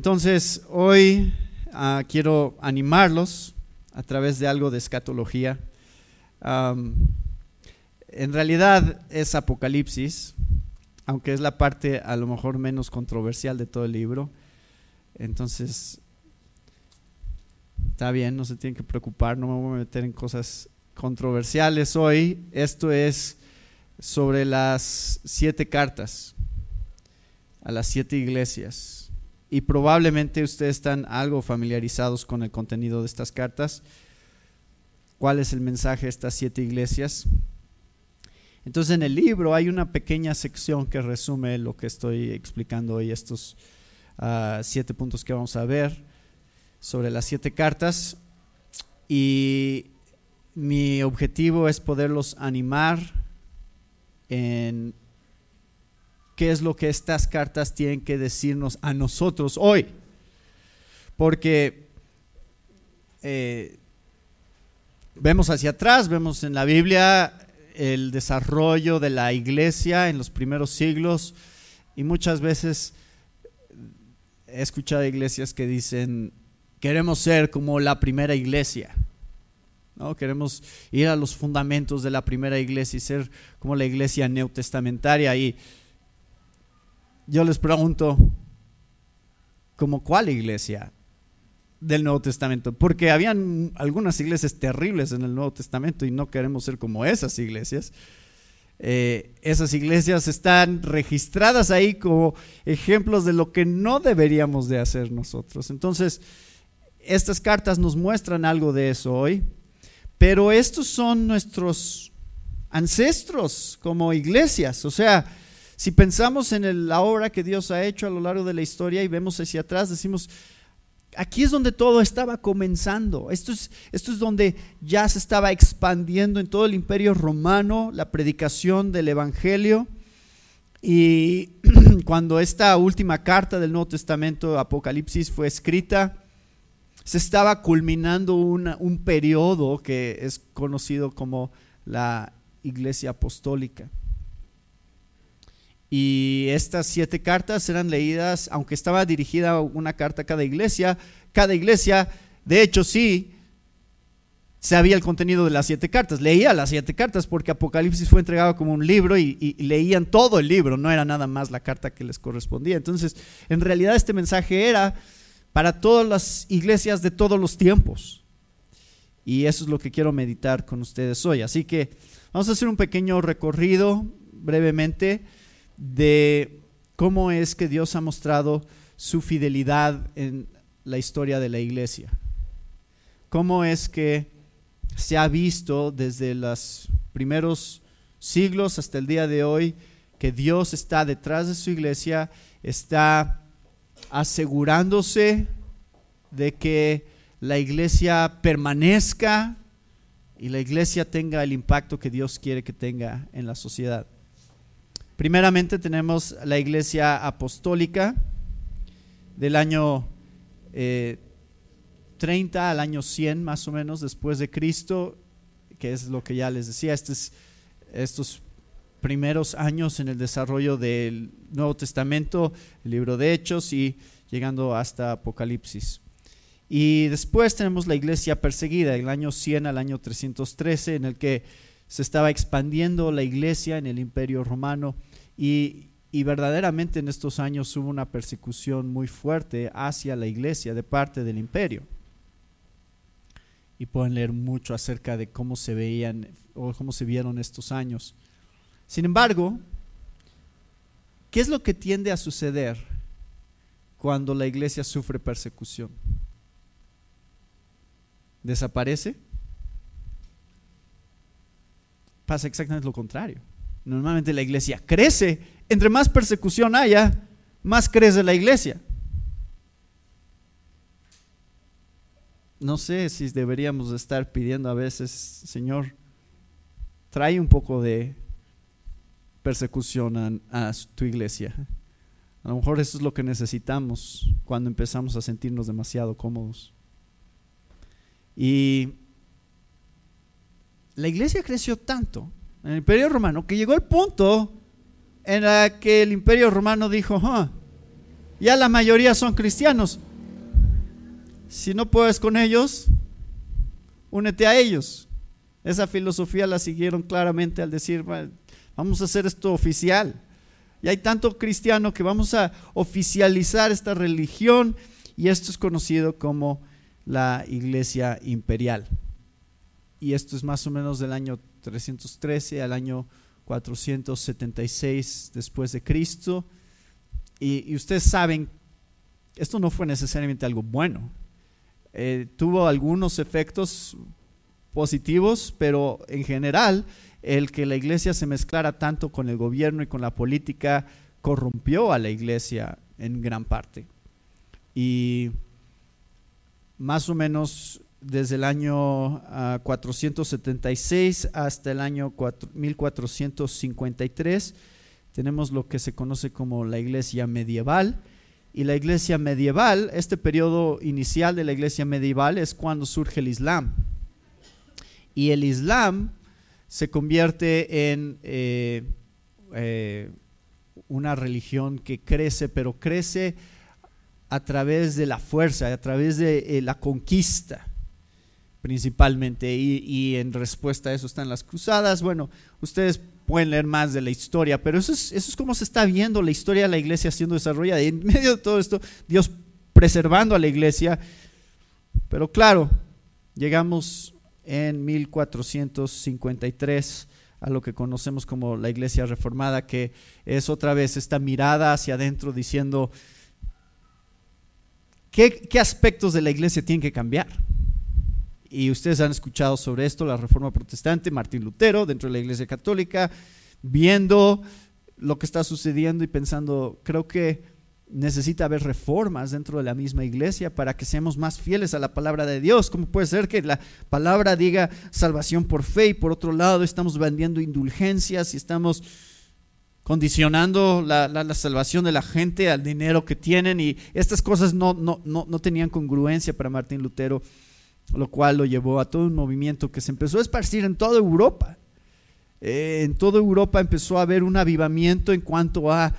Entonces, hoy ah, quiero animarlos a través de algo de escatología. en realidad es Apocalipsis, aunque es la parte a lo mejor menos controversial de todo el libro. Entonces, está bien, no se tienen que preocupar, no me voy a meter en cosas controversiales hoy. Esto es sobre las siete cartas a las siete iglesias y probablemente ustedes están algo familiarizados con el contenido de estas cartas. ¿Cuál es el mensaje de estas siete iglesias? Entonces en el libro hay una pequeña sección que resume lo que estoy explicando hoy, estos ah, siete puntos que vamos a ver sobre las siete cartas. Y mi objetivo es poderlos animar en qué es lo que estas cartas tienen que decirnos a nosotros hoy. Porque eh, vemos hacia atrás, vemos en la Biblia el desarrollo de la iglesia en los primeros siglos y muchas veces he escuchado iglesias que dicen, queremos ser como la primera iglesia. ¿no? Queremos ir a los fundamentos de la primera iglesia y ser como la iglesia neotestamentaria. Y yo les pregunto, ¿como cuál iglesia del Nuevo Testamento? Porque habían algunas iglesias terribles en el Nuevo Testamento y no queremos ser como esas iglesias. Eh, esas iglesias están registradas ahí como ejemplos de lo que no deberíamos de hacer nosotros. Entonces, estas cartas nos muestran algo de eso hoy, pero estos son nuestros ancestros como iglesias, o sea, si pensamos en la obra que Dios ha hecho a lo largo de la historia y vemos hacia atrás, decimos, aquí es donde todo estaba comenzando. Esto es, esto es donde ya se estaba expandiendo en todo el imperio romano la predicación del Evangelio. Y cuando esta última carta del Nuevo Testamento, Apocalipsis, fue escrita, se estaba culminando un periodo que es conocido como la Iglesia Apostólica. Y estas siete cartas eran leídas, aunque estaba dirigida una carta a cada iglesia, cada iglesia, de hecho sí, sabía el contenido de las siete cartas, leía las siete cartas porque Apocalipsis fue entregado como un libro y, leían todo el libro, no era nada más la carta que les correspondía. Entonces, en realidad este mensaje era para todas las iglesias de todos los tiempos. Y eso es lo que quiero meditar con ustedes hoy. Así que vamos a hacer un pequeño recorrido brevemente de cómo es que Dios ha mostrado su fidelidad en la historia de la iglesia. Cómo es que se ha visto desde los primeros siglos hasta el día de hoy que Dios está detrás de su iglesia, está asegurándose de que la iglesia permanezca y la iglesia tenga el impacto que Dios quiere que tenga en la sociedad. Primeramente tenemos la iglesia apostólica del año 30 eh, al año 100 más o menos después de Cristo, que es lo que ya les decía, estos, estos primeros años en el desarrollo del Nuevo Testamento, el libro de Hechos y llegando hasta Apocalipsis. Y después tenemos la iglesia perseguida, el año 100 al año 313, en el que se estaba expandiendo la iglesia en el imperio romano y, verdaderamente en estos años hubo una persecución muy fuerte hacia la iglesia de parte del imperio. Y pueden leer mucho acerca de cómo se veían o cómo se vieron estos años. Sin embargo, ¿qué es lo que tiende a suceder cuando la iglesia sufre persecución? ¿Desaparece? Pasa exactamente lo contrario. Normalmente la iglesia crece. Entre más persecución haya, más crece la iglesia. No sé si deberíamos estar pidiendo a veces, Señor, trae un poco de persecución a, tu iglesia. A lo mejor eso es lo que necesitamos cuando empezamos a sentirnos demasiado cómodos. Y la iglesia creció tanto en el imperio romano, que llegó el punto en el que el imperio romano dijo, Ya la mayoría son cristianos. Si no puedes con ellos, únete a ellos. Esa filosofía la siguieron claramente al decir, vamos a hacer esto oficial. Y hay tanto cristiano que vamos a oficializar esta religión y esto es conocido como la iglesia imperial. Y esto es más o menos del año 313 al año 476 después de Cristo. Y, ustedes saben, esto no fue necesariamente algo bueno. Eh, tuvo algunos efectos positivos, pero en general el que la iglesia se mezclara tanto con el gobierno y con la política corrompió a la iglesia en gran parte. Y más o menos desde el año 476 ah, hasta el año 1453 tenemos lo que se conoce como la iglesia medieval. Y la iglesia medieval, este periodo inicial de la iglesia medieval es cuando surge el Islam. Y el Islam se convierte en eh, eh, una religión que crece, pero crece a través de la fuerza, a través de eh, la conquista principalmente. Y, en respuesta a eso están las cruzadas. Bueno, ustedes pueden leer más de la historia, pero eso es, eso es como se está viendo la historia de la iglesia siendo desarrollada. Y en medio de todo esto, Dios preservando a la iglesia. Pero claro, llegamos en 1453 a lo que conocemos como la iglesia reformada, que es otra vez esta mirada hacia adentro diciendo, ¿qué, qué aspectos de la iglesia tienen que cambiar? Y ustedes han escuchado sobre esto, la Reforma Protestante, Martín Lutero, dentro de la Iglesia Católica, viendo lo que está sucediendo y pensando, creo que necesita haber reformas dentro de la misma iglesia para que seamos más fieles a la palabra de Dios. ¿Cómo puede ser que la palabra diga salvación por fe y por otro lado estamos vendiendo indulgencias y estamos condicionando la, la, salvación de la gente al dinero que tienen y estas cosas no, no, no, no tenían congruencia para Martín Lutero lo cual lo llevó a todo un movimiento que se empezó a esparcir en toda Europa. Eh, en toda Europa empezó a haber un avivamiento en cuanto a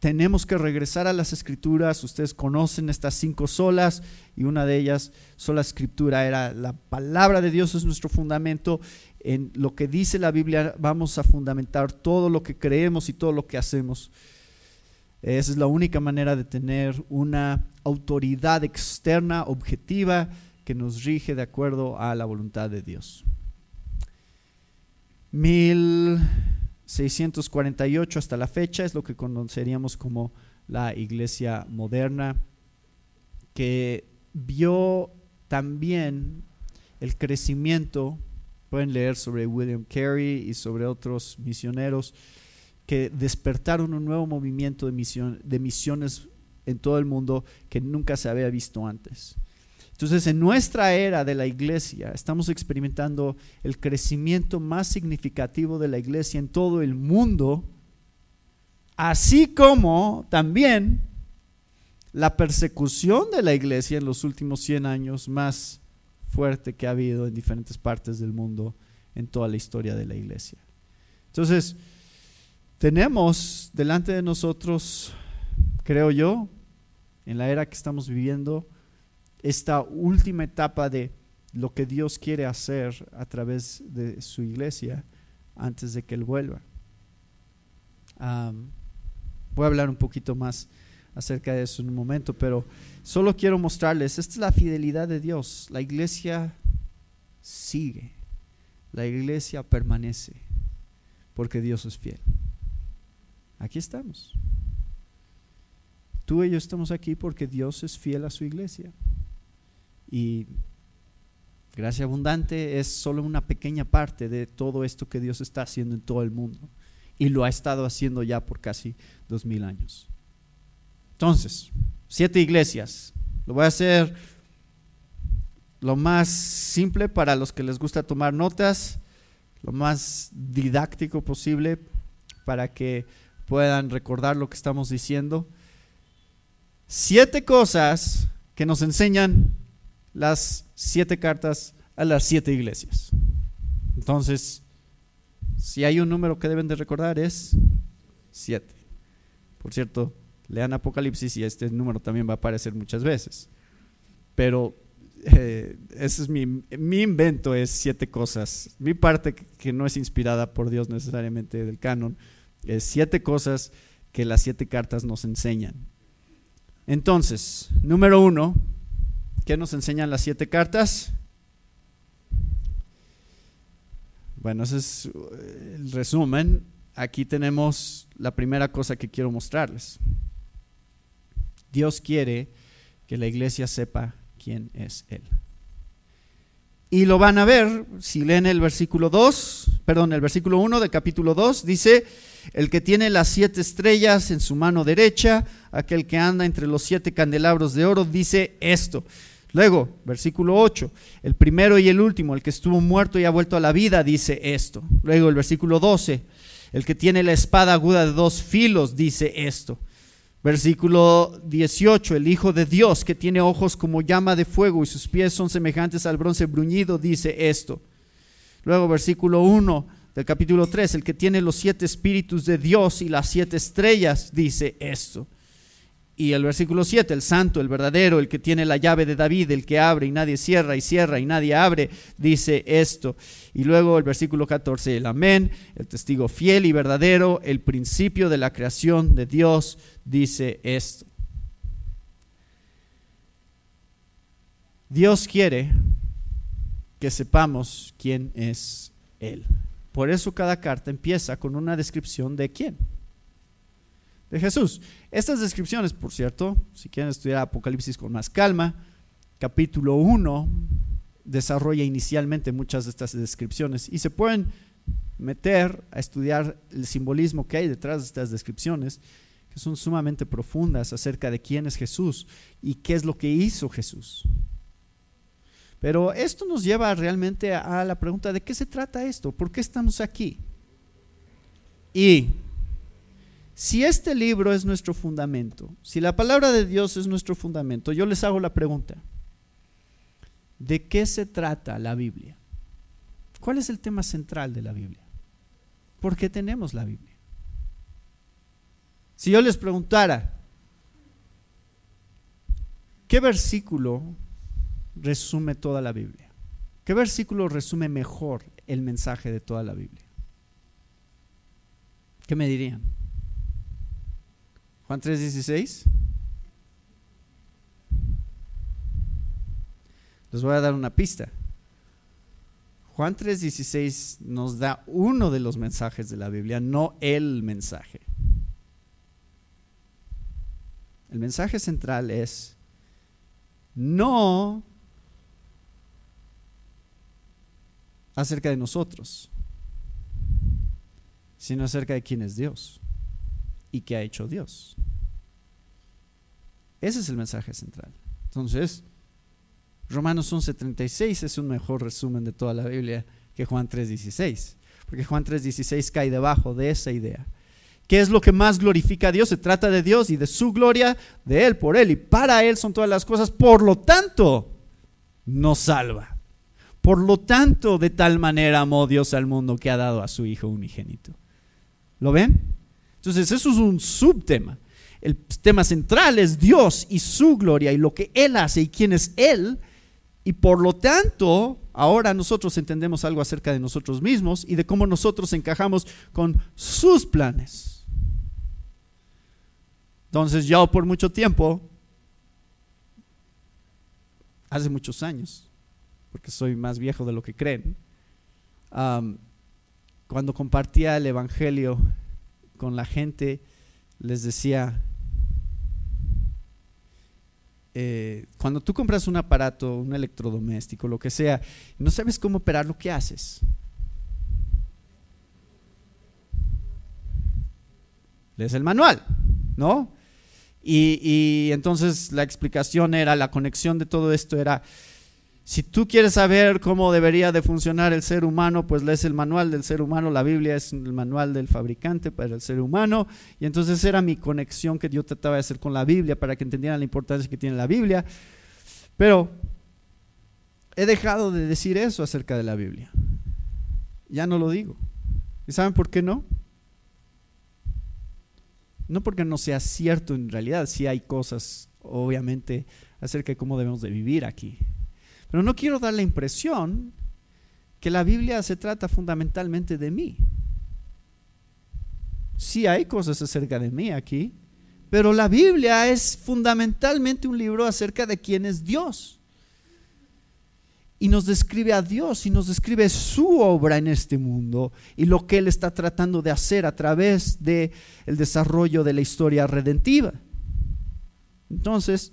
tenemos que regresar a las escrituras. Ustedes conocen estas cinco solas y una de ellas, sola escritura, era la palabra de Dios es nuestro fundamento. En lo que dice la Biblia vamos a fundamentar todo lo que creemos y todo lo que hacemos. Esa es la única manera de tener una autoridad externa, objetiva, que nos rige de acuerdo a la voluntad de Dios. 1648 hasta la fecha es lo que conoceríamos como la iglesia moderna, que vio también el crecimiento, pueden leer sobre William Carey y sobre otros misioneros, que despertaron un nuevo movimiento de, de misiones en todo el mundo que nunca se había visto antes. Entonces, en nuestra era de la iglesia, estamos experimentando el crecimiento más significativo de la iglesia en todo el mundo, así como también la persecución de la iglesia en los últimos 100 años más fuerte que ha habido en diferentes partes del mundo en toda la historia de la iglesia. Entonces, tenemos delante de nosotros, creo yo, en la era que estamos viviendo, esta última etapa de lo que Dios quiere hacer a través de su iglesia antes de que Él vuelva. voy a hablar un poquito más acerca de eso en un momento, pero solo quiero mostrarles, esta es la fidelidad de Dios. La iglesia sigue, la iglesia permanece, porque Dios es fiel. Aquí estamos. Tú y yo estamos aquí porque Dios es fiel a su iglesia. Y gracia abundante es solo una pequeña parte de todo esto que Dios está haciendo en todo el mundo. Y lo ha estado haciendo ya por casi dos mil años. Entonces, siete iglesias. Lo voy a hacer lo más simple para los que les gusta tomar notas, lo más didáctico posible para que puedan recordar lo que estamos diciendo. Siete cosas que nos enseñan las siete cartas a las siete iglesias. Entonces, si hay un número que deben de recordar es siete. Por cierto, Lean Apocalipsis y este número también va a aparecer muchas veces. Pero eh, ese es mi, mi invento, es siete cosas. Mi parte que no es inspirada por Dios necesariamente del canon, es siete cosas que las siete cartas nos enseñan. Entonces, número uno, ¿qué nos enseñan las siete cartas? Bueno, ese es eh, el resumen. Aquí tenemos la primera cosa que quiero mostrarles. Dios quiere que la iglesia sepa quién es Él. Y lo van a ver si leen el versículo 2, perdón, el versículo 1 del capítulo 2, dice, el que tiene las siete estrellas en su mano derecha, aquel que anda entre los siete candelabros de oro, dice esto. Luego, versículo 8, el primero y el último, el que estuvo muerto y ha vuelto a la vida, dice esto. Luego, el versículo 12, el que tiene la espada aguda de dos filos, dice esto. Versículo 18, el Hijo de Dios que tiene ojos como llama de fuego y sus pies son semejantes al bronce bruñido, dice esto. Luego versículo 1 del capítulo 3, el que tiene los siete espíritus de Dios y las siete estrellas, dice esto. Y el versículo 7, el santo, el verdadero, el que tiene la llave de David, el que abre y nadie cierra y cierra y nadie abre, dice esto. Y luego el versículo 14, el amén, el testigo fiel y verdadero, el principio de la creación de Dios, dice esto. Dios quiere que sepamos quién es Él. Por eso cada carta empieza con una descripción de quién de Jesús. Estas descripciones, por cierto, si quieren estudiar Apocalipsis con más calma, capítulo 1 desarrolla inicialmente muchas de estas descripciones y se pueden meter a estudiar el simbolismo que hay detrás de estas descripciones, que son sumamente profundas acerca de quién es Jesús y qué es lo que hizo Jesús. Pero esto nos lleva realmente a la pregunta de qué se trata esto, por qué estamos aquí. Y si este libro es nuestro fundamento, si la palabra de Dios es nuestro fundamento, yo les hago la pregunta, ¿de qué se trata la Biblia? ¿Cuál es el tema central de la Biblia? ¿Por qué tenemos la Biblia? Si yo les preguntara, ¿qué versículo resume toda la Biblia? ¿Qué versículo resume mejor el mensaje de toda la Biblia? ¿Qué me dirían? Juan 3:16. Les voy a dar una pista. Juan 3:16 nos da uno de los mensajes de la Biblia, no el mensaje. El mensaje central es no acerca de nosotros, sino acerca de quién es Dios y qué ha hecho Dios. Ese es el mensaje central. Entonces, Romanos 11:36 es un mejor resumen de toda la Biblia que Juan 3:16, porque Juan 3:16 cae debajo de esa idea. ¿Qué es lo que más glorifica a Dios? Se trata de Dios y de su gloria, de Él, por Él y para Él son todas las cosas. Por lo tanto, nos salva. Por lo tanto, de tal manera amó Dios al mundo que ha dado a su Hijo unigénito. ¿Lo ven? Entonces, eso es un subtema. El tema central es Dios y su gloria y lo que Él hace y quién es Él. Y por lo tanto, ahora nosotros entendemos algo acerca de nosotros mismos y de cómo nosotros encajamos con sus planes. Entonces, yo por mucho tiempo, hace muchos años, porque soy más viejo de lo que creen, cuando compartía el Evangelio con la gente, les decía, eh, cuando tú compras un aparato, un electrodoméstico, lo que sea, no sabes cómo operar lo que haces. Lees el manual, ¿no? Y, y entonces la explicación era, la conexión de todo esto era, si tú quieres saber cómo debería de funcionar el ser humano, pues lees el manual del ser humano, la Biblia es el manual del fabricante para el ser humano, y entonces era mi conexión que yo trataba de hacer con la Biblia para que entendieran la importancia que tiene la Biblia. Pero he dejado de decir eso acerca de la Biblia. Ya no lo digo. ¿Y saben por qué no? No porque no sea cierto en realidad, sí hay cosas, obviamente, acerca de cómo debemos de vivir aquí. Pero no quiero dar la impresión que la Biblia se trata fundamentalmente de mí. Sí hay cosas acerca de mí aquí, pero la Biblia es fundamentalmente un libro acerca de quién es Dios y nos describe a Dios y nos describe su obra en este mundo y lo que Él está tratando de hacer a través del el desarrollo de la historia redentiva. Entonces,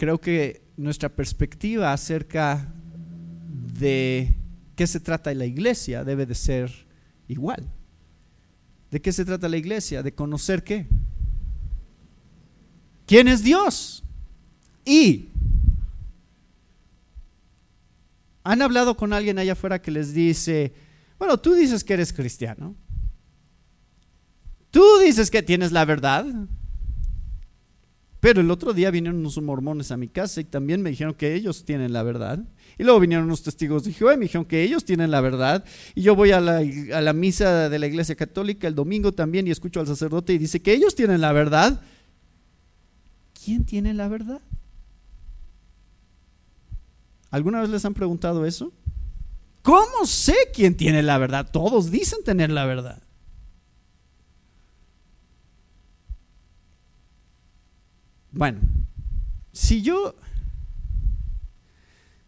creo que nuestra perspectiva acerca de qué se trata la iglesia debe de ser igual. ¿De qué se trata la iglesia? De conocer qué. ¿Quién es Dios? Y han hablado con alguien allá afuera que les dice, bueno, tú dices que eres cristiano. Tú dices que tienes la verdad. Pero el otro día vinieron unos mormones a mi casa y también me dijeron que ellos tienen la verdad. Y luego vinieron unos testigos de Jehová y me dijeron que ellos tienen la verdad. Y yo voy a la, a la misa de la iglesia católica el domingo también y escucho al sacerdote y dice que ellos tienen la verdad. ¿Quién tiene la verdad? ¿Alguna vez les han preguntado eso? ¿Cómo sé quién tiene la verdad? Todos dicen tener la verdad. Bueno, si yo,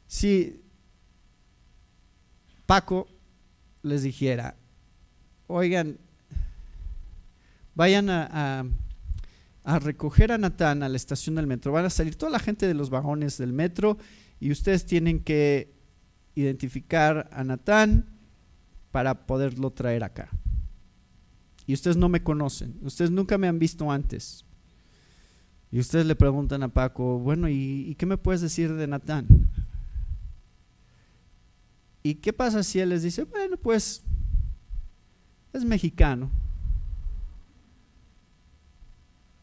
si Paco les dijera, oigan, vayan a, a, recoger a Natán a la estación del metro, van a salir toda la gente de los vagones del metro y ustedes tienen que identificar a Natán para poderlo traer acá. Y ustedes no me conocen, ustedes nunca me han visto antes. Y ustedes le preguntan a Paco, bueno, ¿y, qué me puedes decir de Natán? ¿Y qué pasa si él les dice, bueno, pues es mexicano?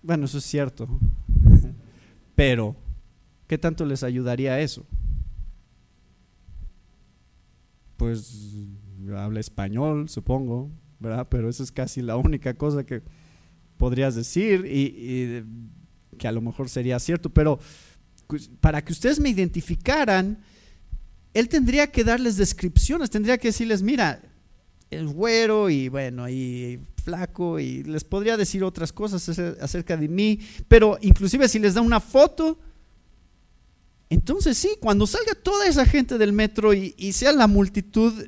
Bueno, eso es cierto. Pero ¿Qué tanto les ayudaría eso? Pues habla español, supongo, ¿verdad? Pero eso es casi la única cosa que podrías decir y, que a lo mejor sería cierto. Pero pues, para que ustedes me identificaran, él tendría que darles descripciones, tendría que decirles, mira, es güero y bueno, y flaco, y les podría decir otras cosas acerca de mí, pero inclusive si les da una foto, entonces sí, cuando salga toda esa gente del metro y, sea la multitud,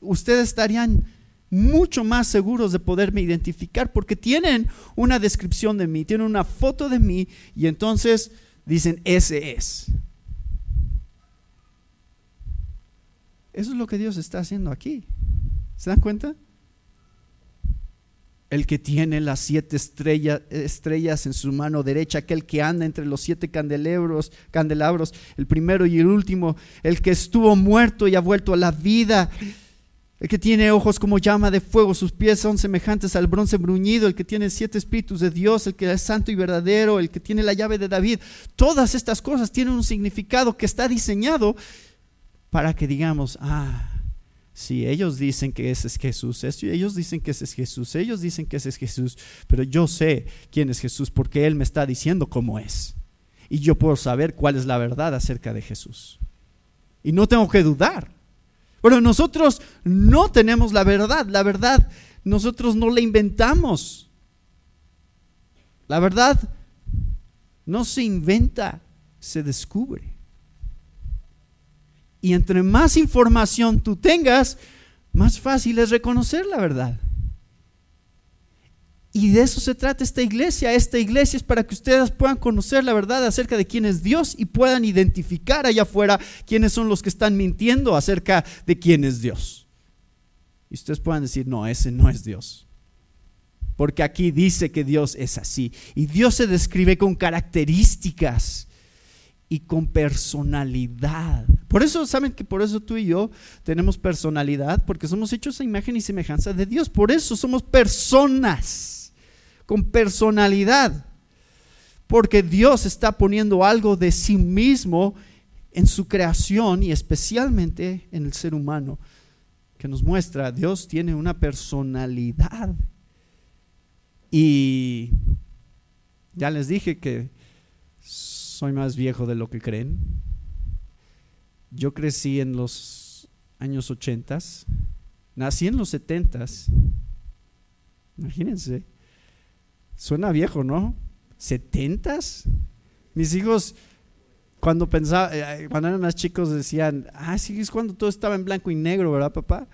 ustedes estarían mucho más seguros de poderme identificar porque tienen una descripción de mí, tienen una foto de mí y entonces dicen, ese es. Eso es lo que Dios está haciendo aquí. ¿Se dan cuenta? el que tiene las siete estrellas en su mano derecha, aquel que anda entre los siete candelabros, candelabros, el primero y el último, el que estuvo muerto y ha vuelto a la vida, el que tiene ojos como llama de fuego, sus pies son semejantes al bronce bruñido, el que tiene siete espíritus de Dios, el que es santo y verdadero, el que tiene la llave de David. Todas estas cosas tienen un significado que está diseñado para que digamos, ah, Sí, ellos dicen que ese es Jesús, ellos dicen que ese es Jesús, ellos dicen que ese es Jesús, pero yo sé quién es Jesús porque Él me está diciendo cómo es. Y yo puedo saber cuál es la verdad acerca de Jesús. Y no tengo que dudar. Pero nosotros no tenemos la verdad, la verdad nosotros no la inventamos. La verdad no se inventa, se descubre. Y entre más información tú tengas, más fácil es reconocer la verdad. Y de eso se trata esta iglesia. Esta iglesia es para que ustedes puedan conocer la verdad acerca de quién es Dios y puedan identificar allá afuera quiénes son los que están mintiendo acerca de quién es Dios. Y ustedes puedan decir, no, ese no es Dios. Porque aquí dice que Dios es así. Y Dios se describe con características y con personalidad. Por eso, ¿saben que por eso tú y yo tenemos personalidad? Porque somos hechos a imagen y semejanza de Dios. Por eso somos personas con personalidad. Porque Dios está poniendo algo de sí mismo en su creación y especialmente en el ser humano que nos muestra, Dios tiene una personalidad. Y ya les dije que soy más viejo de lo que creen. Yo crecí en los años 80, nací en los 70. Imagínense. Suena viejo, ¿no? ¿70s? Mis hijos cuando pensaba, eh, cuando eran más chicos decían, ah, sí, es cuando todo estaba en blanco y negro, ¿verdad, papá?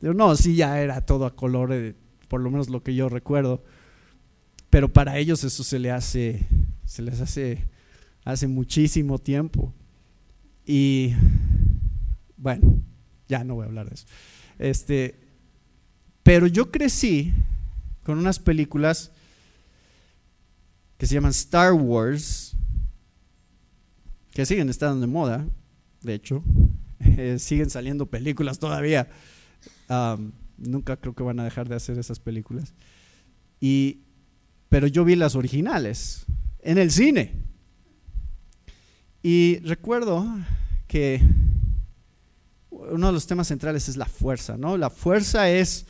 Pero no, sí, ya era todo a color, eh, por lo menos lo que yo recuerdo. Pero para ellos eso se le hace, se les hace hace muchísimo tiempo. Y bueno, ya no voy a hablar de eso. Este, pero yo crecí con unas películas que se llaman Star Wars, que siguen estando de moda, de hecho, eh, siguen saliendo películas todavía. nunca creo que van a dejar de hacer esas películas. Y, pero yo vi las originales en el cine. Y recuerdo que uno de los temas centrales es la fuerza, ¿no? La fuerza es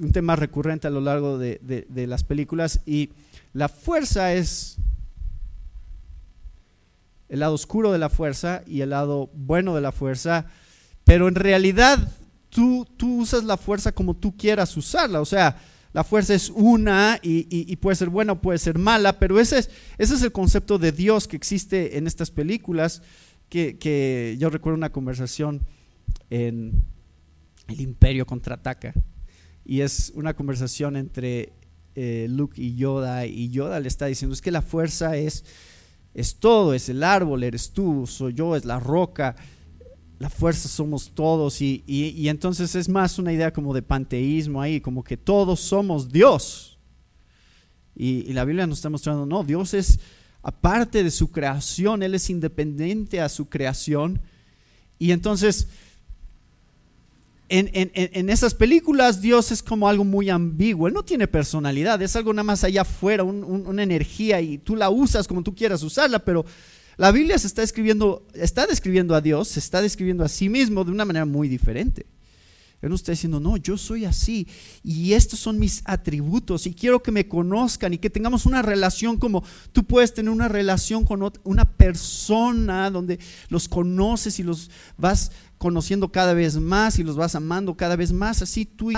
un tema recurrente a lo largo de, de las películas y la fuerza es el lado oscuro de la fuerza y el lado bueno de la fuerza, pero en realidad tú, tú usas la fuerza como tú quieras usarla, o sea, la fuerza es una y, puede ser buena o puede ser mala, pero ese es, ese es el concepto de Dios que existe en estas películas, que, yo recuerdo una conversación en El Imperio contraataca, y es una conversación entre eh, Luke y Yoda, y Yoda le está diciendo, es que la fuerza es es todo, es el árbol, eres tú, soy yo, es la roca, la fuerza somos todos y, entonces es más una idea como de panteísmo ahí, como que todos somos Dios. Y, la Biblia nos está mostrando, no, Dios es aparte de su creación, Él es independiente a su creación. Y entonces en, esas películas Dios es como algo muy ambiguo, Él no tiene personalidad, es algo nada más allá afuera, una energía y tú la usas como tú quieras usarla, pero la Biblia se está escribiendo, está describiendo a Dios, se está describiendo a sí mismo de una manera muy diferente. Él no está diciendo, no, yo soy así y estos son mis atributos y quiero que me conozcan y que tengamos una relación como tú puedes tener una relación con una persona donde los conoces y los vas conociendo cada vez más y los vas amando cada vez más. Así tú y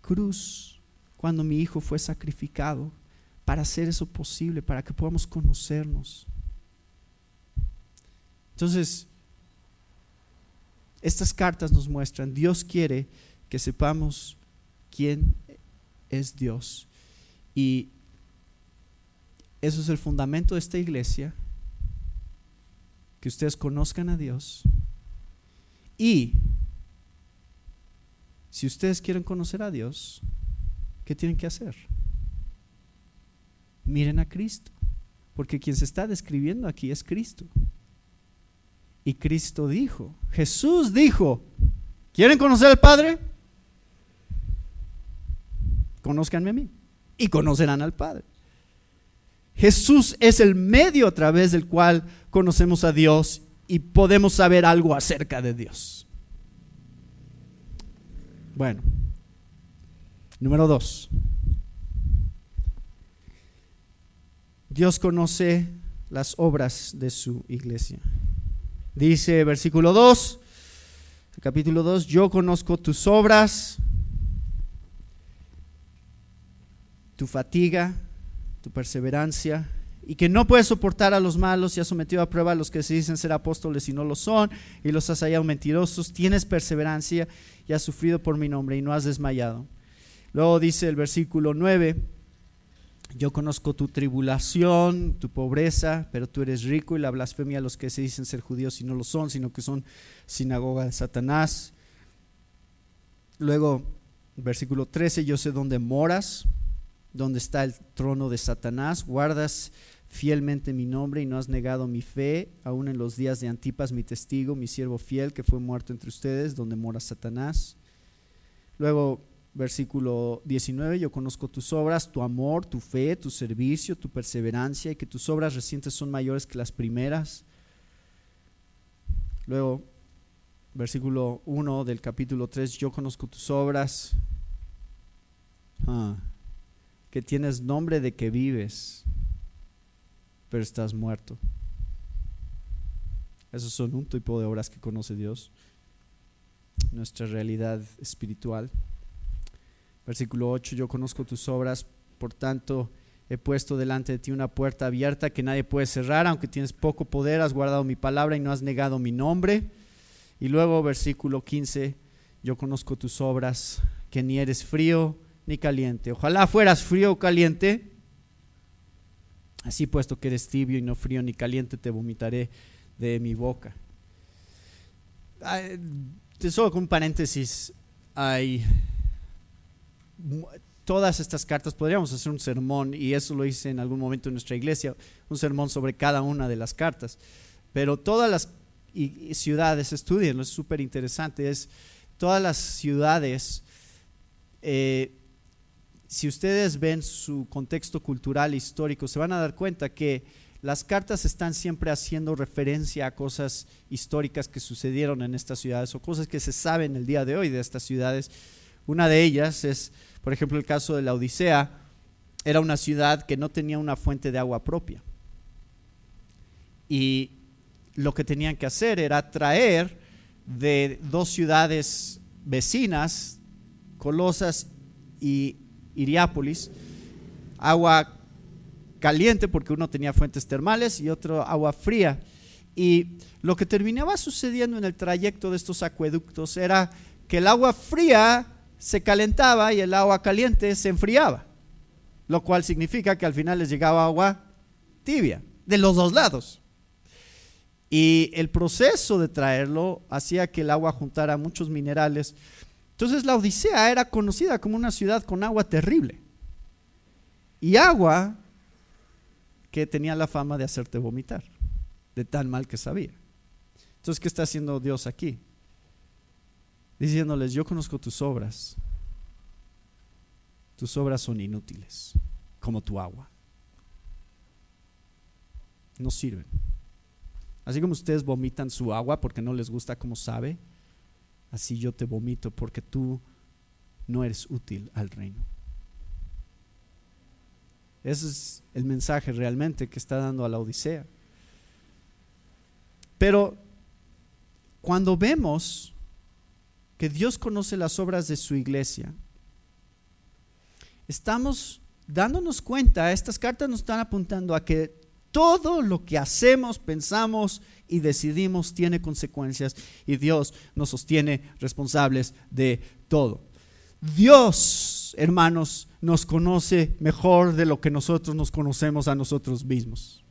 cruz cuando mi hijo fue sacrificado para hacer eso posible, para que podamos conocernos. Entonces, estas cartas nos muestran, Dios quiere que sepamos quién es Dios. Y eso es el fundamento de esta iglesia, que ustedes conozcan a Dios. Y si ustedes quieren conocer a Dios, ¿qué tienen que hacer? Miren a Cristo, porque quien se está describiendo aquí es Cristo. Y Cristo dijo, Jesús dijo, ¿quieren conocer al Padre? Conózcanme a mí y conocerán al Padre. Jesús es el medio a través del cual conocemos a Dios y podemos saber algo acerca de Dios. Bueno, número dos. Dios conoce las obras de su iglesia. Dice versículo 2, capítulo 2, yo conozco tus obras, tu fatiga, tu perseverancia, y que no puedes soportar a los malos y has sometido a prueba a los que se dicen ser apóstoles y no lo son, y los has hallado mentirosos, tienes perseverancia y has sufrido por mi nombre y no has desmayado. Luego dice el versículo 9, yo conozco tu tribulación, tu pobreza, pero tú eres rico y la blasfemia a los que se dicen ser judíos y no lo son, sino que son sinagoga de Satanás. Luego, versículo 13, yo sé dónde moras, dónde está el trono de Satanás, guardas fielmente mi nombre y no has negado mi fe, aún en los días de Antipas, mi testigo, mi siervo fiel, que fue muerto entre ustedes, donde mora Satanás. Luego, versículo 19, yo conozco tus obras, tu amor, tu fe, tu servicio, tu perseverancia y que tus obras recientes son mayores que las primeras. Luego, versículo 1 del capítulo 3, yo conozco tus obras, ah, que tienes nombre de que vives, pero estás muerto. Esos son un tipo de obras que conoce Dios, nuestra realidad espiritual. Versículo 8, yo conozco tus obras, por tanto he puesto delante de ti una puerta abierta que nadie puede cerrar, aunque tienes poco poder, has guardado mi palabra y no has negado mi nombre. Y luego versículo 15, yo conozco tus obras, que ni eres frío ni caliente. Ojalá fueras frío o caliente. Así puesto que eres tibio y no frío ni caliente, te vomitaré de mi boca. Solo con un paréntesis, hay todas estas cartas, podríamos hacer un sermón, y eso lo hice en algún momento en nuestra iglesia, un sermón sobre cada una de las cartas. Pero todas las ciudades, estudienlo, es súper interesante, es todas las ciudades, eh, si ustedes ven su contexto cultural, histórico, se van a dar cuenta que las cartas están siempre haciendo referencia a cosas históricas que sucedieron en estas ciudades o cosas que se saben el día de hoy de estas ciudades. Una de ellas es por ejemplo, el caso de la Odisea era una ciudad que no tenía una fuente de agua propia. Y lo que tenían que hacer era traer de dos ciudades vecinas, Colosas y Iriápolis, agua caliente porque uno tenía fuentes termales y otro agua fría. Y lo que terminaba sucediendo en el trayecto de estos acueductos era que el agua fría se calentaba y el agua caliente se enfriaba, lo cual significa que al final les llegaba agua tibia, de los dos lados. Y el proceso de traerlo hacía que el agua juntara muchos minerales. Entonces la Odisea era conocida como una ciudad con agua terrible. Y agua que tenía la fama de hacerte vomitar, de tan mal que sabía. Entonces, ¿qué está haciendo Dios aquí? Diciéndoles, yo conozco tus obras. Tus obras son inútiles, como tu agua. No sirven. Así como ustedes vomitan su agua porque no les gusta como sabe, así yo te vomito porque tú no eres útil al reino. Ese es el mensaje realmente que está dando a la Odisea. Pero cuando vemos que Dios conoce las obras de su iglesia, estamos dándonos cuenta, estas cartas nos están apuntando a que todo lo que hacemos, pensamos y decidimos tiene consecuencias y Dios nos sostiene responsables de todo. Dios, hermanos, nos conoce mejor de lo que nosotros nos conocemos a nosotros mismos.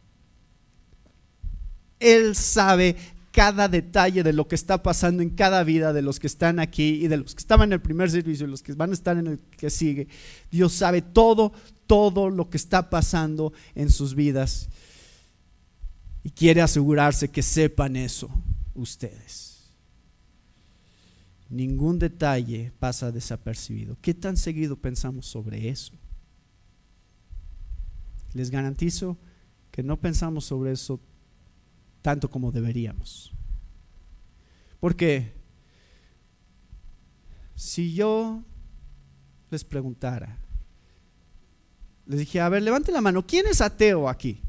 Él sabe cada detalle de lo que está pasando en cada vida de los que están aquí y de los que estaban en el primer servicio y los que van a estar en el que sigue. Dios sabe todo, todo lo que está pasando en sus vidas y quiere asegurarse que sepan eso ustedes. Ningún detalle pasa desapercibido. ¿Qué tan seguido pensamos sobre eso? Les garantizo que no pensamos sobre eso tanto como deberíamos. Porque si yo les preguntara, les dije, a ver, levante la mano, ¿quién es ateo aquí?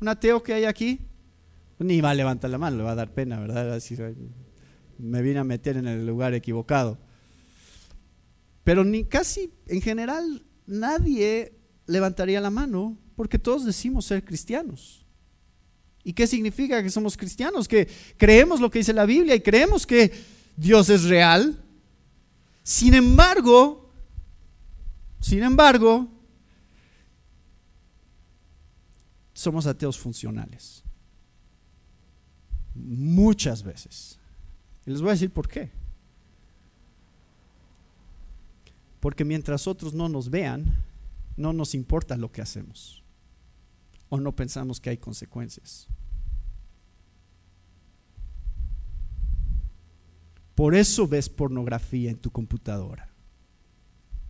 ¿Un ateo que hay aquí? Ni va a levantar la mano, le va a dar pena, ¿verdad? Así, me vine a meter en el lugar equivocado. Pero ni casi, en general, nadie levantaría la mano porque todos decimos ser cristianos. ¿Y qué significa que somos cristianos? Que creemos lo que dice la Biblia y creemos que Dios es real. Sin embargo, sin embargo, somos ateos funcionales. Muchas veces. Y les voy a decir por qué. Porque mientras otros no nos vean, no nos importa lo que hacemos. O no pensamos que hay consecuencias. Por eso ves pornografía en tu computadora.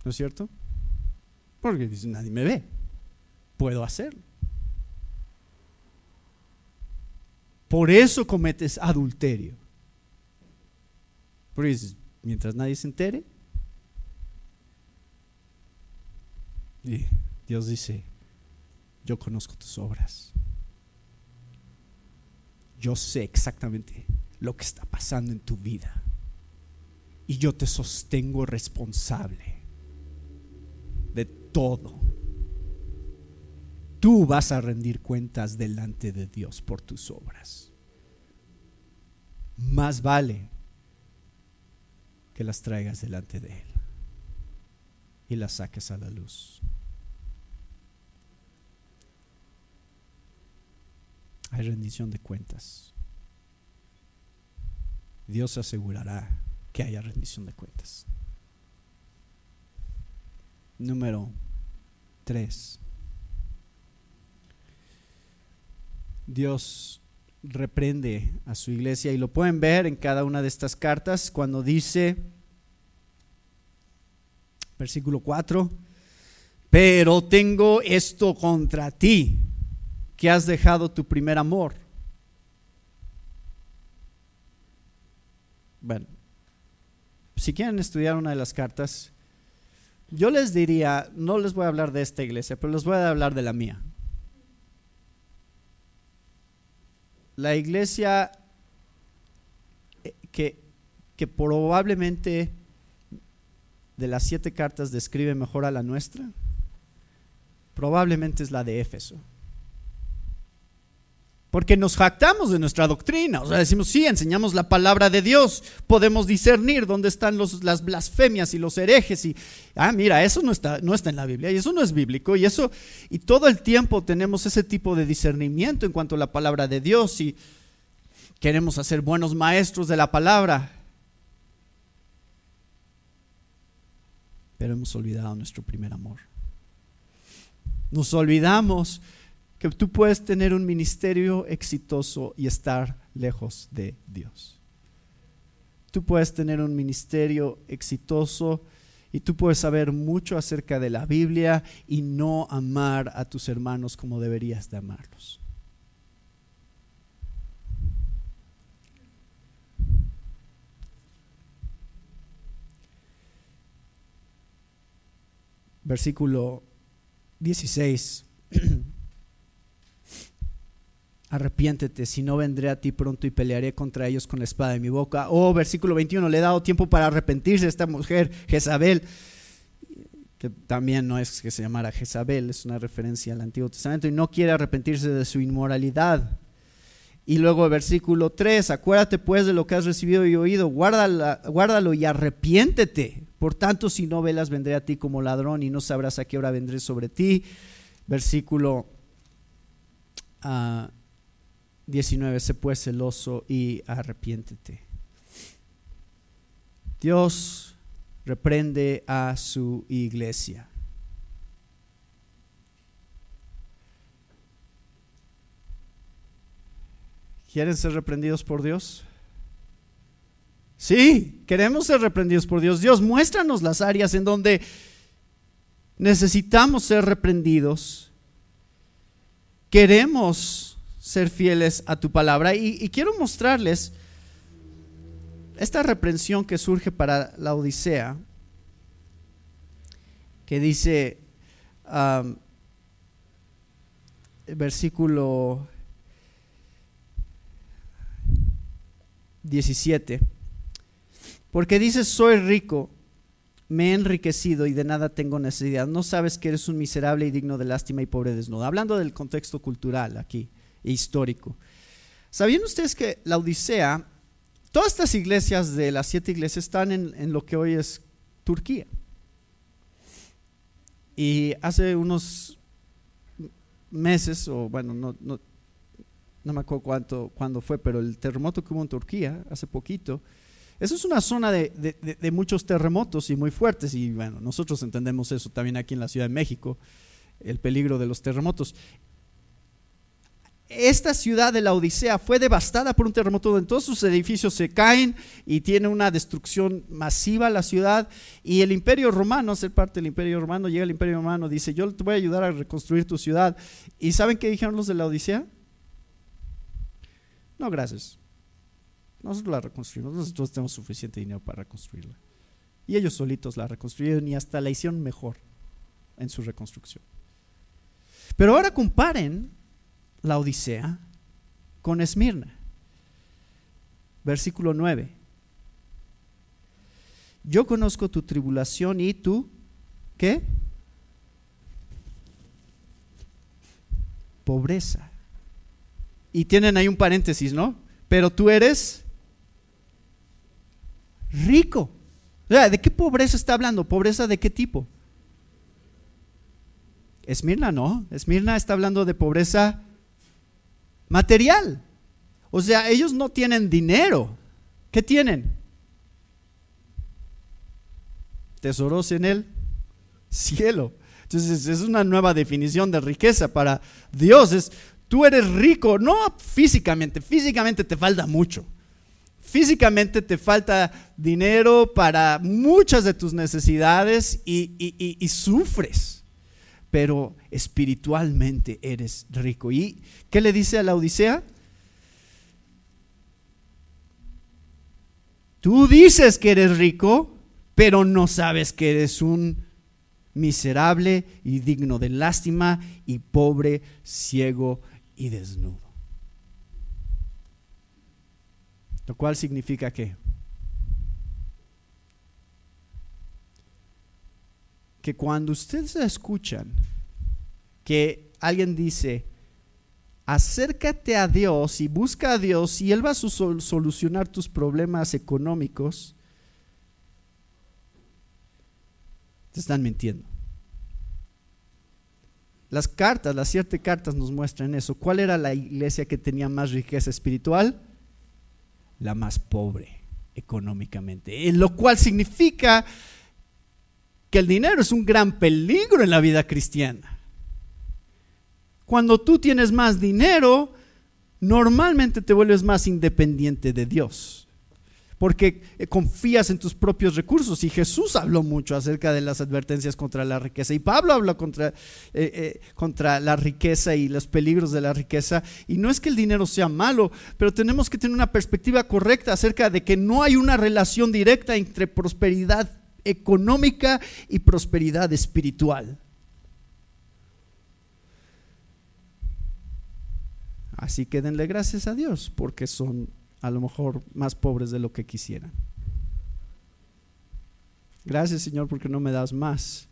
¿No es cierto? Porque dice, nadie me ve. Puedo hacerlo. Por eso cometes adulterio. Pues, mientras nadie se entere. Y Dios dice, yo conozco tus obras. Yo sé exactamente lo que está pasando en tu vida. Y yo te sostengo responsable de todo. Tú vas a rendir cuentas delante de Dios por tus obras. Más vale que las traigas delante de Él y las saques a la luz. Hay rendición de cuentas. Dios asegurará que haya rendición de cuentas. Número 3. Dios reprende a su iglesia y lo pueden ver en cada una de estas cartas cuando dice, versículo 4, pero tengo esto contra ti, que has dejado tu primer amor. Bueno, si quieren estudiar una de las cartas, yo les diría, no les voy a hablar de esta iglesia, pero les voy a hablar de la mía. La iglesia eh, que, que probablemente de las siete cartas describe mejor a la nuestra, probablemente es la de Éfeso. Porque nos jactamos de nuestra doctrina. O sea, decimos, sí, enseñamos la palabra de Dios. Podemos discernir dónde están los, las blasfemias y los herejes. Y, ah, mira, eso no está, no está en la Biblia y eso no es bíblico. Y eso, y todo el tiempo tenemos ese tipo de discernimiento en cuanto a la palabra de Dios. Y queremos hacer buenos maestros de la palabra. Pero hemos olvidado nuestro primer amor. Nos olvidamos que tú puedes tener un ministerio exitoso y estar lejos de Dios. Tú puedes tener un ministerio exitoso y tú puedes saber mucho acerca de la Biblia y no amar a tus hermanos como deberías de amarlos. Versículo 16. arrepiéntete, si no vendré a ti pronto y pelearé contra ellos con la espada de mi boca. Oh, versículo 21, le he dado tiempo para arrepentirse a esta mujer, Jezabel, que también no es que se llamara Jezabel, es una referencia al Antiguo Testamento, y no quiere arrepentirse de su inmoralidad. Y luego versículo 3, acuérdate pues de lo que has recibido y oído, guárdalo y arrepiéntete. Por tanto, si no velas, vendré a ti como ladrón y no sabrás a qué hora vendré sobre ti. Versículo uh, 19, sé pues celoso y arrepiéntete. Dios reprende a su iglesia. ¿Quieren ser reprendidos por Dios? Sí, queremos ser reprendidos por Dios. Dios, muéstranos las áreas en donde necesitamos ser reprendidos. Queremos ser fieles a tu palabra. Y, quiero mostrarles esta reprensión que surge para la Odisea, que dice, versículo 17, porque dice, soy rico, me he enriquecido y de nada tengo necesidad. No sabes que eres un miserable y digno de lástima y pobre desnudo. Hablando del contexto cultural aquí histórico. ¿Sabían ustedes que la Odisea, todas estas iglesias de las siete iglesias están en, lo que hoy es Turquía? Y hace unos meses, o bueno, no, no, me acuerdo cuánto, cuándo fue, pero el terremoto que hubo en Turquía, hace poquito, eso es una zona de, de, muchos terremotos y muy fuertes, y bueno, nosotros entendemos eso también aquí en la Ciudad de México, el peligro de los terremotos esta ciudad de la Odisea fue devastada por un terremoto donde todos sus edificios se caen y tiene una destrucción masiva la ciudad. Y el imperio romano, ser parte del imperio romano, llega el imperio romano, dice, yo te voy a ayudar a reconstruir tu ciudad. ¿Y saben qué dijeron los de la Odisea? No, gracias. Nosotros la reconstruimos, nosotros tenemos suficiente dinero para reconstruirla. Y ellos solitos la reconstruyeron y hasta la hicieron mejor en su reconstrucción. Pero ahora comparen la Odisea con Esmirna. Versículo 9. Yo conozco tu tribulación y tu, ¿qué? Pobreza. Y tienen ahí un paréntesis, ¿no? Pero tú eres rico. ¿De qué pobreza está hablando? ¿Pobreza de qué tipo? Esmirna no. Esmirna está hablando de pobreza material. O sea, ellos no tienen dinero. ¿Qué tienen? Tesoros en el cielo. Entonces es una nueva definición de riqueza para Dios. Es, tú eres rico, no físicamente, físicamente te falta mucho. Físicamente te falta dinero para muchas de tus necesidades y, sufres, pero espiritualmente eres rico. ¿Y qué le dice a la Odisea? Tú dices que eres rico, pero no sabes que eres un miserable y digno de lástima y pobre, ciego y desnudo. Lo cual significa que que cuando ustedes escuchan que alguien dice, acércate a Dios y busca a Dios y Él va a solucionar tus problemas económicos, te están mintiendo. Las cartas, las siete cartas nos muestran eso. ¿Cuál era la iglesia que tenía más riqueza espiritual? La más pobre económicamente. Lo cual significa que el dinero es un gran peligro en la vida cristiana. Cuando tú tienes más dinero, normalmente te vuelves más independiente de Dios porque eh, confías en tus propios recursos. Y Jesús habló mucho acerca de las advertencias contra la riqueza. Y Pablo habló contra, eh, eh, contra la riqueza y los peligros de la riqueza. Y no es que el dinero sea malo, pero tenemos que tener una perspectiva correcta acerca de que no hay una relación directa entre prosperidad económica y prosperidad espiritual. Así que denle gracias a Dios porque son a lo mejor más pobres de lo que quisieran. Gracias Señor porque no me das más.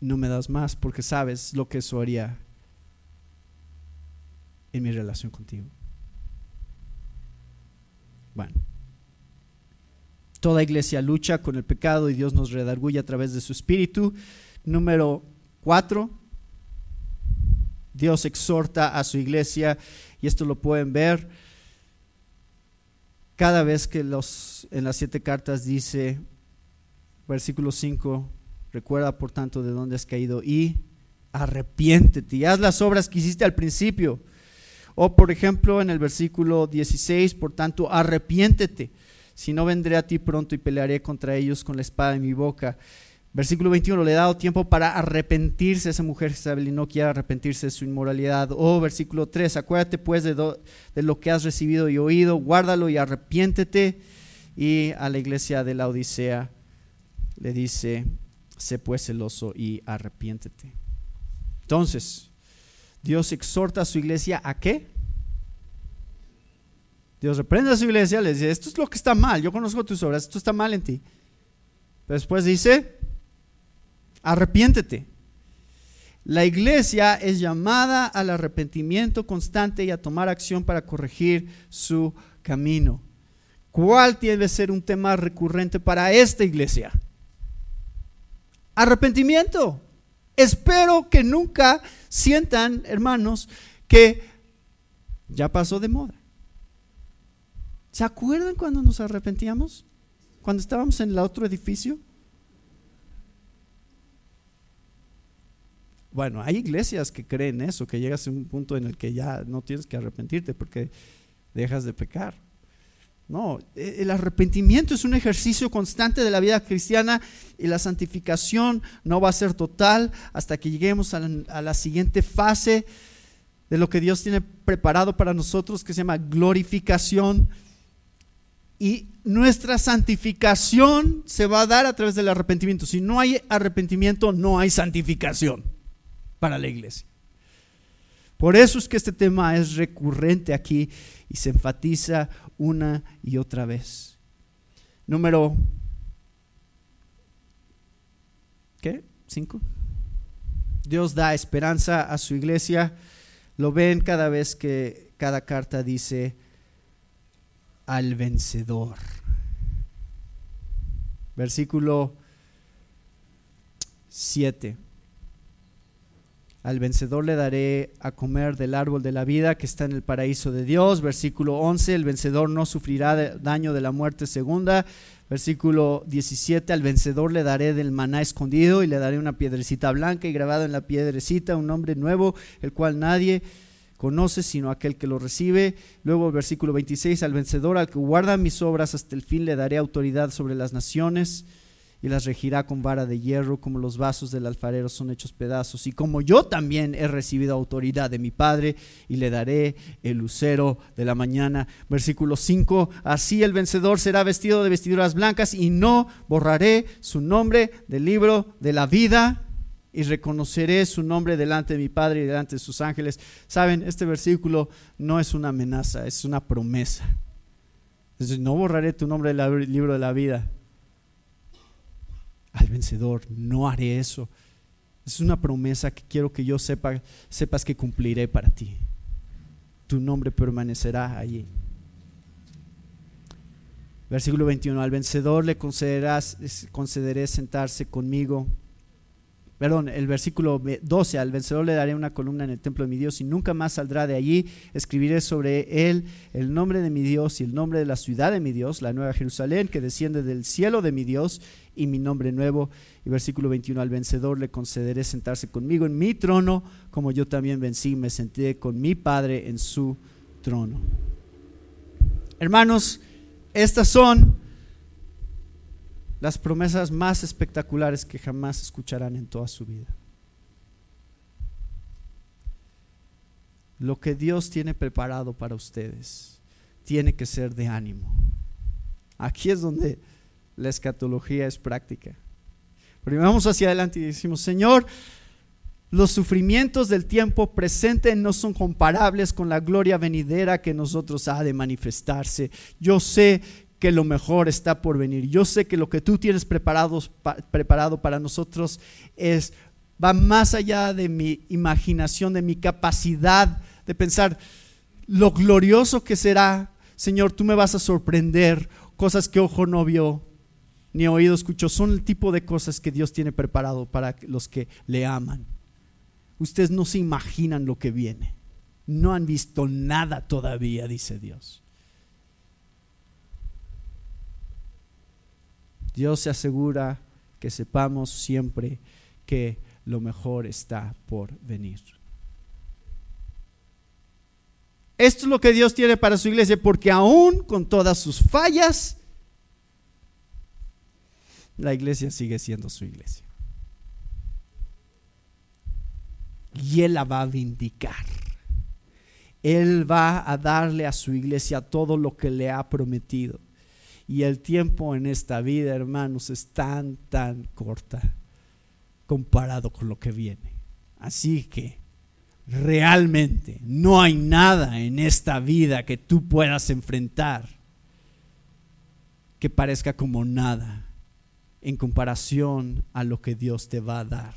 No me das más porque sabes lo que eso haría en mi relación contigo. Bueno, toda iglesia lucha con el pecado y Dios nos redarguye a través de su espíritu. Número cuatro, Dios exhorta a su iglesia y esto lo pueden ver cada vez que los, en las siete cartas dice, versículo 5, recuerda por tanto de dónde has caído y arrepiéntete y haz las obras que hiciste al principio. O por ejemplo en el versículo 16, por tanto, arrepiéntete, si no vendré a ti pronto y pelearé contra ellos con la espada en mi boca. Versículo 21, le he dado tiempo para arrepentirse esa mujer Isabel y no quiere arrepentirse de su inmoralidad. O versículo 3, acuérdate pues de, de, lo que has recibido y oído, guárdalo y arrepiéntete. Y a la iglesia de la Odisea le dice, sé pues celoso y arrepiéntete. Entonces, Dios exhorta a su iglesia a qué? Dios reprende a su iglesia, le dice, esto es lo que está mal, yo conozco tus obras, esto está mal en ti. después dice, arrepiéntete. La iglesia es llamada al arrepentimiento constante y a tomar acción para corregir su camino. ¿Cuál tiene que ser un tema recurrente para esta iglesia? Arrepentimiento. Espero que nunca sientan, hermanos, que ya pasó de moda. ¿Se acuerdan cuando nos arrepentíamos? Cuando estábamos en el otro edificio. Bueno, hay iglesias que creen eso, que llegas a un punto en el que ya no tienes que arrepentirte porque dejas de pecar. No, e, el arrepentimiento es un ejercicio constante de la vida cristiana y la santificación no va a ser total hasta que lleguemos a la, siguiente fase de lo que Dios tiene preparado para nosotros que se llama glorificación. Y nuestra santificación se va a dar a través del arrepentimiento. Si no hay arrepentimiento, no hay santificación para la iglesia. Por eso es que este tema es recurrente aquí y se enfatiza una y otra vez. Número, ¿qué? ¿Cinco? Dios da esperanza a su iglesia. Lo ven cada vez que cada carta dice al vencedor. Versículo 7. Al vencedor le daré a comer del árbol de la vida que está en el paraíso de Dios. Versículo 11, el vencedor no sufrirá daño de la muerte segunda. Versículo 17, al vencedor le daré del maná escondido y le daré una piedrecita blanca y grabado en la piedrecita un nombre nuevo, el cual nadie conoce sino aquel que lo recibe. Luego versículo 26, al vencedor, al que guarda mis obras hasta el fin, le daré autoridad sobre las naciones y las regirá con vara de hierro, como los vasos del alfarero son hechos pedazos. Y como yo también he recibido autoridad de mi Padre, y le daré el lucero de la mañana. Versículo 5, así el vencedor será vestido de vestiduras blancas, y no borraré su nombre del libro de la vida. Y reconoceré su nombre delante de mi Padre y delante de sus ángeles. Saben, este versículo no es una amenaza, es una promesa. no borraré tu nombre del libro de la vida al vencedor. No haré eso. Es una promesa que quiero que yo sepa, sepas que cumpliré para ti. Tu nombre permanecerá allí. Versículo 21. Al vencedor le concederás, concederé sentarse conmigo perdón, el versículo 12, al vencedor le daré una columna en el templo de mi Dios y nunca más saldrá de allí. Escribiré sobre él el nombre de mi Dios y el nombre de la ciudad de mi Dios, la nueva Jerusalén, que desciende del cielo de mi Dios y mi nombre nuevo. Y versículo 21, al vencedor le concederé sentarse conmigo en mi trono, como yo también vencí me senté con mi Padre en su trono. Hermanos, estas son las promesas más espectaculares que jamás escucharán en toda su vida. Lo que Dios tiene preparado para ustedes tiene que ser de ánimo. Aquí es donde la escatología es práctica. Pero vamos hacia adelante y decimos, Señor, los sufrimientos del tiempo presente no son comparables con la gloria venidera que nosotros ha de manifestarse. Yo sé que lo mejor está por venir. Yo sé que lo que tú tienes preparado, preparado para nosotros es va más allá de mi imaginación, de mi capacidad de pensar lo glorioso que será. Señor, tú me vas a sorprender, cosas que ojo no vio, ni oído escuchó. Son el tipo de cosas que Dios tiene preparado para los que le aman. Ustedes no se imaginan lo que viene. No han visto nada todavía, dice Dios. Dios se asegura que sepamos siempre que lo mejor está por venir. Esto es lo que Dios tiene para su iglesia, porque aún con todas sus fallas, la iglesia sigue siendo su iglesia. Y Él la va a vindicar. Él va a darle a su iglesia todo lo que le ha prometido. Y el tiempo en esta vida, hermanos, es tan, tan corta comparado con lo que viene. Así que realmente no hay nada en esta vida que tú puedas enfrentar que parezca como nada en comparación a lo que Dios te va a dar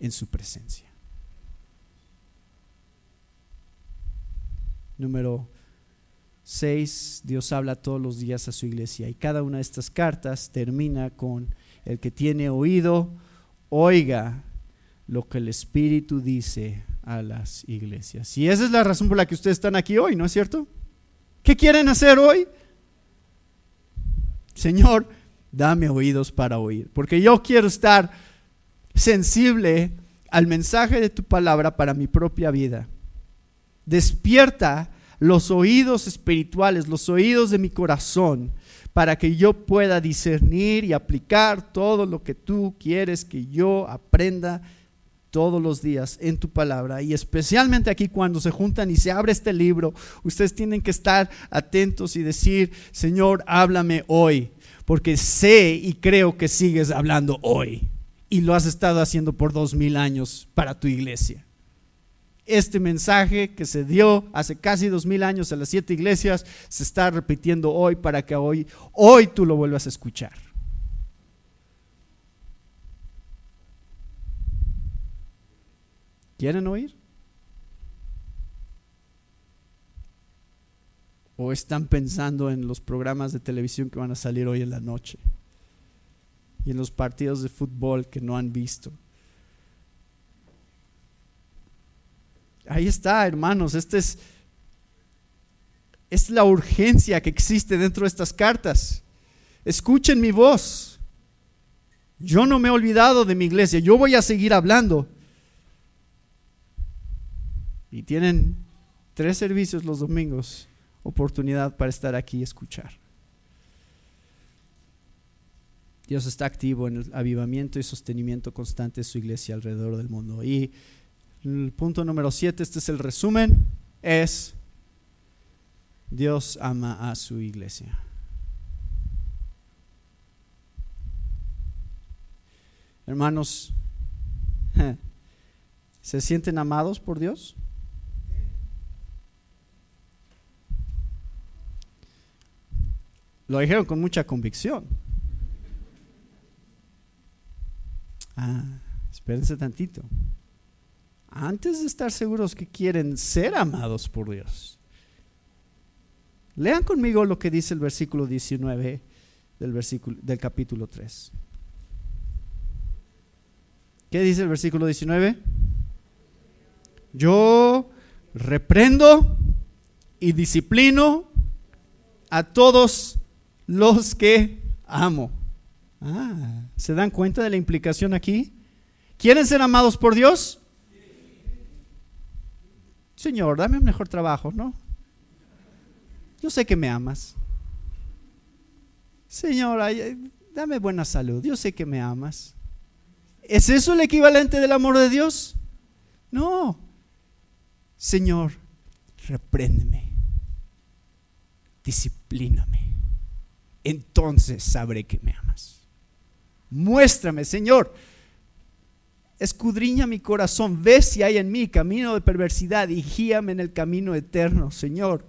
en su presencia. Número 6, Dios habla todos los días a su iglesia y cada una de estas cartas termina con el que tiene oído, oiga lo que el Espíritu dice a las iglesias. Y esa es la razón por la que ustedes están aquí hoy, ¿no es cierto? ¿Qué quieren hacer hoy? Señor, dame oídos para oír, porque yo quiero estar sensible al mensaje de tu palabra para mi propia vida. Despierta los oídos espirituales, los oídos de mi corazón, para que yo pueda discernir y aplicar todo lo que tú quieres que yo aprenda todos los días en tu palabra y especialmente aquí cuando se juntan y se abre este libro, ustedes tienen que estar atentos y decir, Señor, háblame hoy, porque sé y creo que sigues hablando hoy y lo has estado haciendo por dos mil años para tu iglesia. Este mensaje que se dio hace casi dos mil años a las siete iglesias se está repitiendo hoy para que hoy, hoy tú lo vuelvas a escuchar. ¿Quieren oír? ¿O están pensando en los programas de televisión que van a salir hoy en la noche? Y en los partidos de fútbol que no han visto. Ahí está, hermanos. Esta es, es la urgencia que existe dentro de estas cartas. Escuchen mi voz. Yo no me he olvidado de mi iglesia. Yo voy a seguir hablando. Y tienen tres servicios los domingos, oportunidad para estar aquí y escuchar. Dios está activo en el avivamiento y sostenimiento constante de su iglesia alrededor del mundo. Y el punto número siete, este es el resumen, es Dios ama a su iglesia. Hermanos, ¿se sienten amados por Dios? Lo dijeron con mucha convicción. Ah, espérense tantito. Antes de estar seguros que quieren ser amados por Dios, lean conmigo lo que dice el versículo 19 del, versículo, del capítulo 3. ¿Qué dice el versículo 19? Yo reprendo y disciplino a todos los que amo. Ah, ¿se dan cuenta de la implicación aquí? ¿Quieren ser amados por Dios? Señor, dame un mejor trabajo, ¿no? Yo sé que me amas. Señor, dame buena salud. Yo sé que me amas. ¿Es eso el equivalente del amor de Dios? No. Señor, repréndeme. Disciplíname entonces sabré que me amas. Muéstrame, Señor. Escudriña mi corazón, ve si hay en mí camino de perversidad y guíame en el camino eterno, Señor,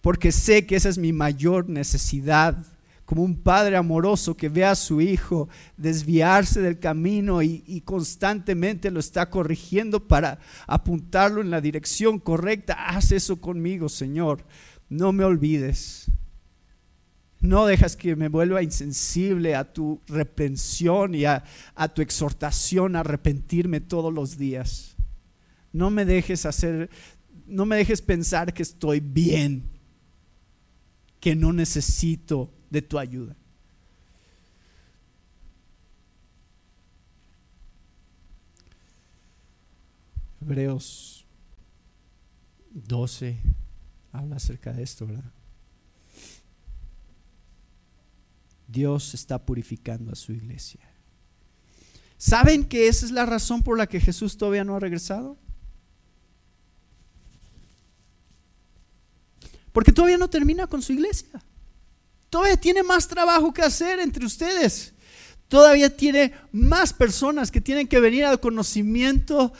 porque sé que esa es mi mayor necesidad, como un padre amoroso que ve a su hijo desviarse del camino y, y constantemente lo está corrigiendo para apuntarlo en la dirección correcta. Haz eso conmigo, Señor. No me olvides. No dejas que me vuelva insensible a tu reprensión y a, tu exhortación a arrepentirme todos los días. No me dejes hacer, no me dejes pensar que estoy bien, que no necesito de tu ayuda. Hebreos 12 habla acerca de esto, ¿verdad? Dios está purificando a su iglesia. ¿Saben que esa es la razón por la que Jesús todavía no ha regresado? Porque todavía no termina con su iglesia. Todavía tiene más trabajo que hacer entre ustedes. Todavía tiene más personas que tienen que venir al conocimiento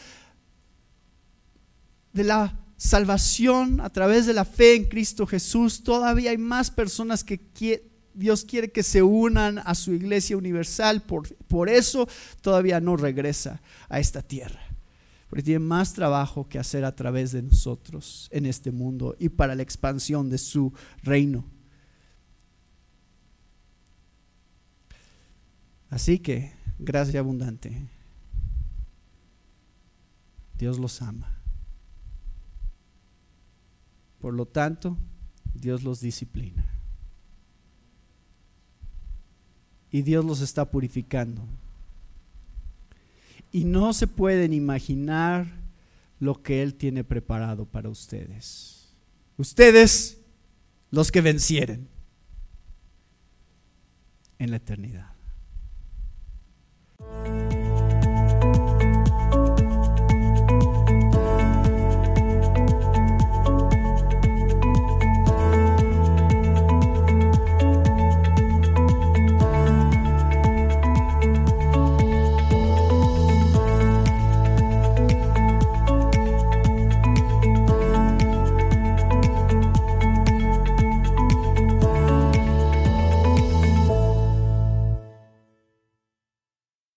de la salvación a través de la fe en Cristo Jesús. Todavía hay más personas que Dios quiere que se unan a su iglesia universal, por, por eso todavía no regresa a esta tierra. Porque tiene más trabajo que hacer a través de nosotros en este mundo y para la expansión de su reino. Así que, gracia abundante. Dios los ama. Por lo tanto, Dios los disciplina. y Dios los está purificando. Y no se pueden imaginar lo que Él tiene preparado para ustedes. Ustedes, los que vencieren en la eternidad.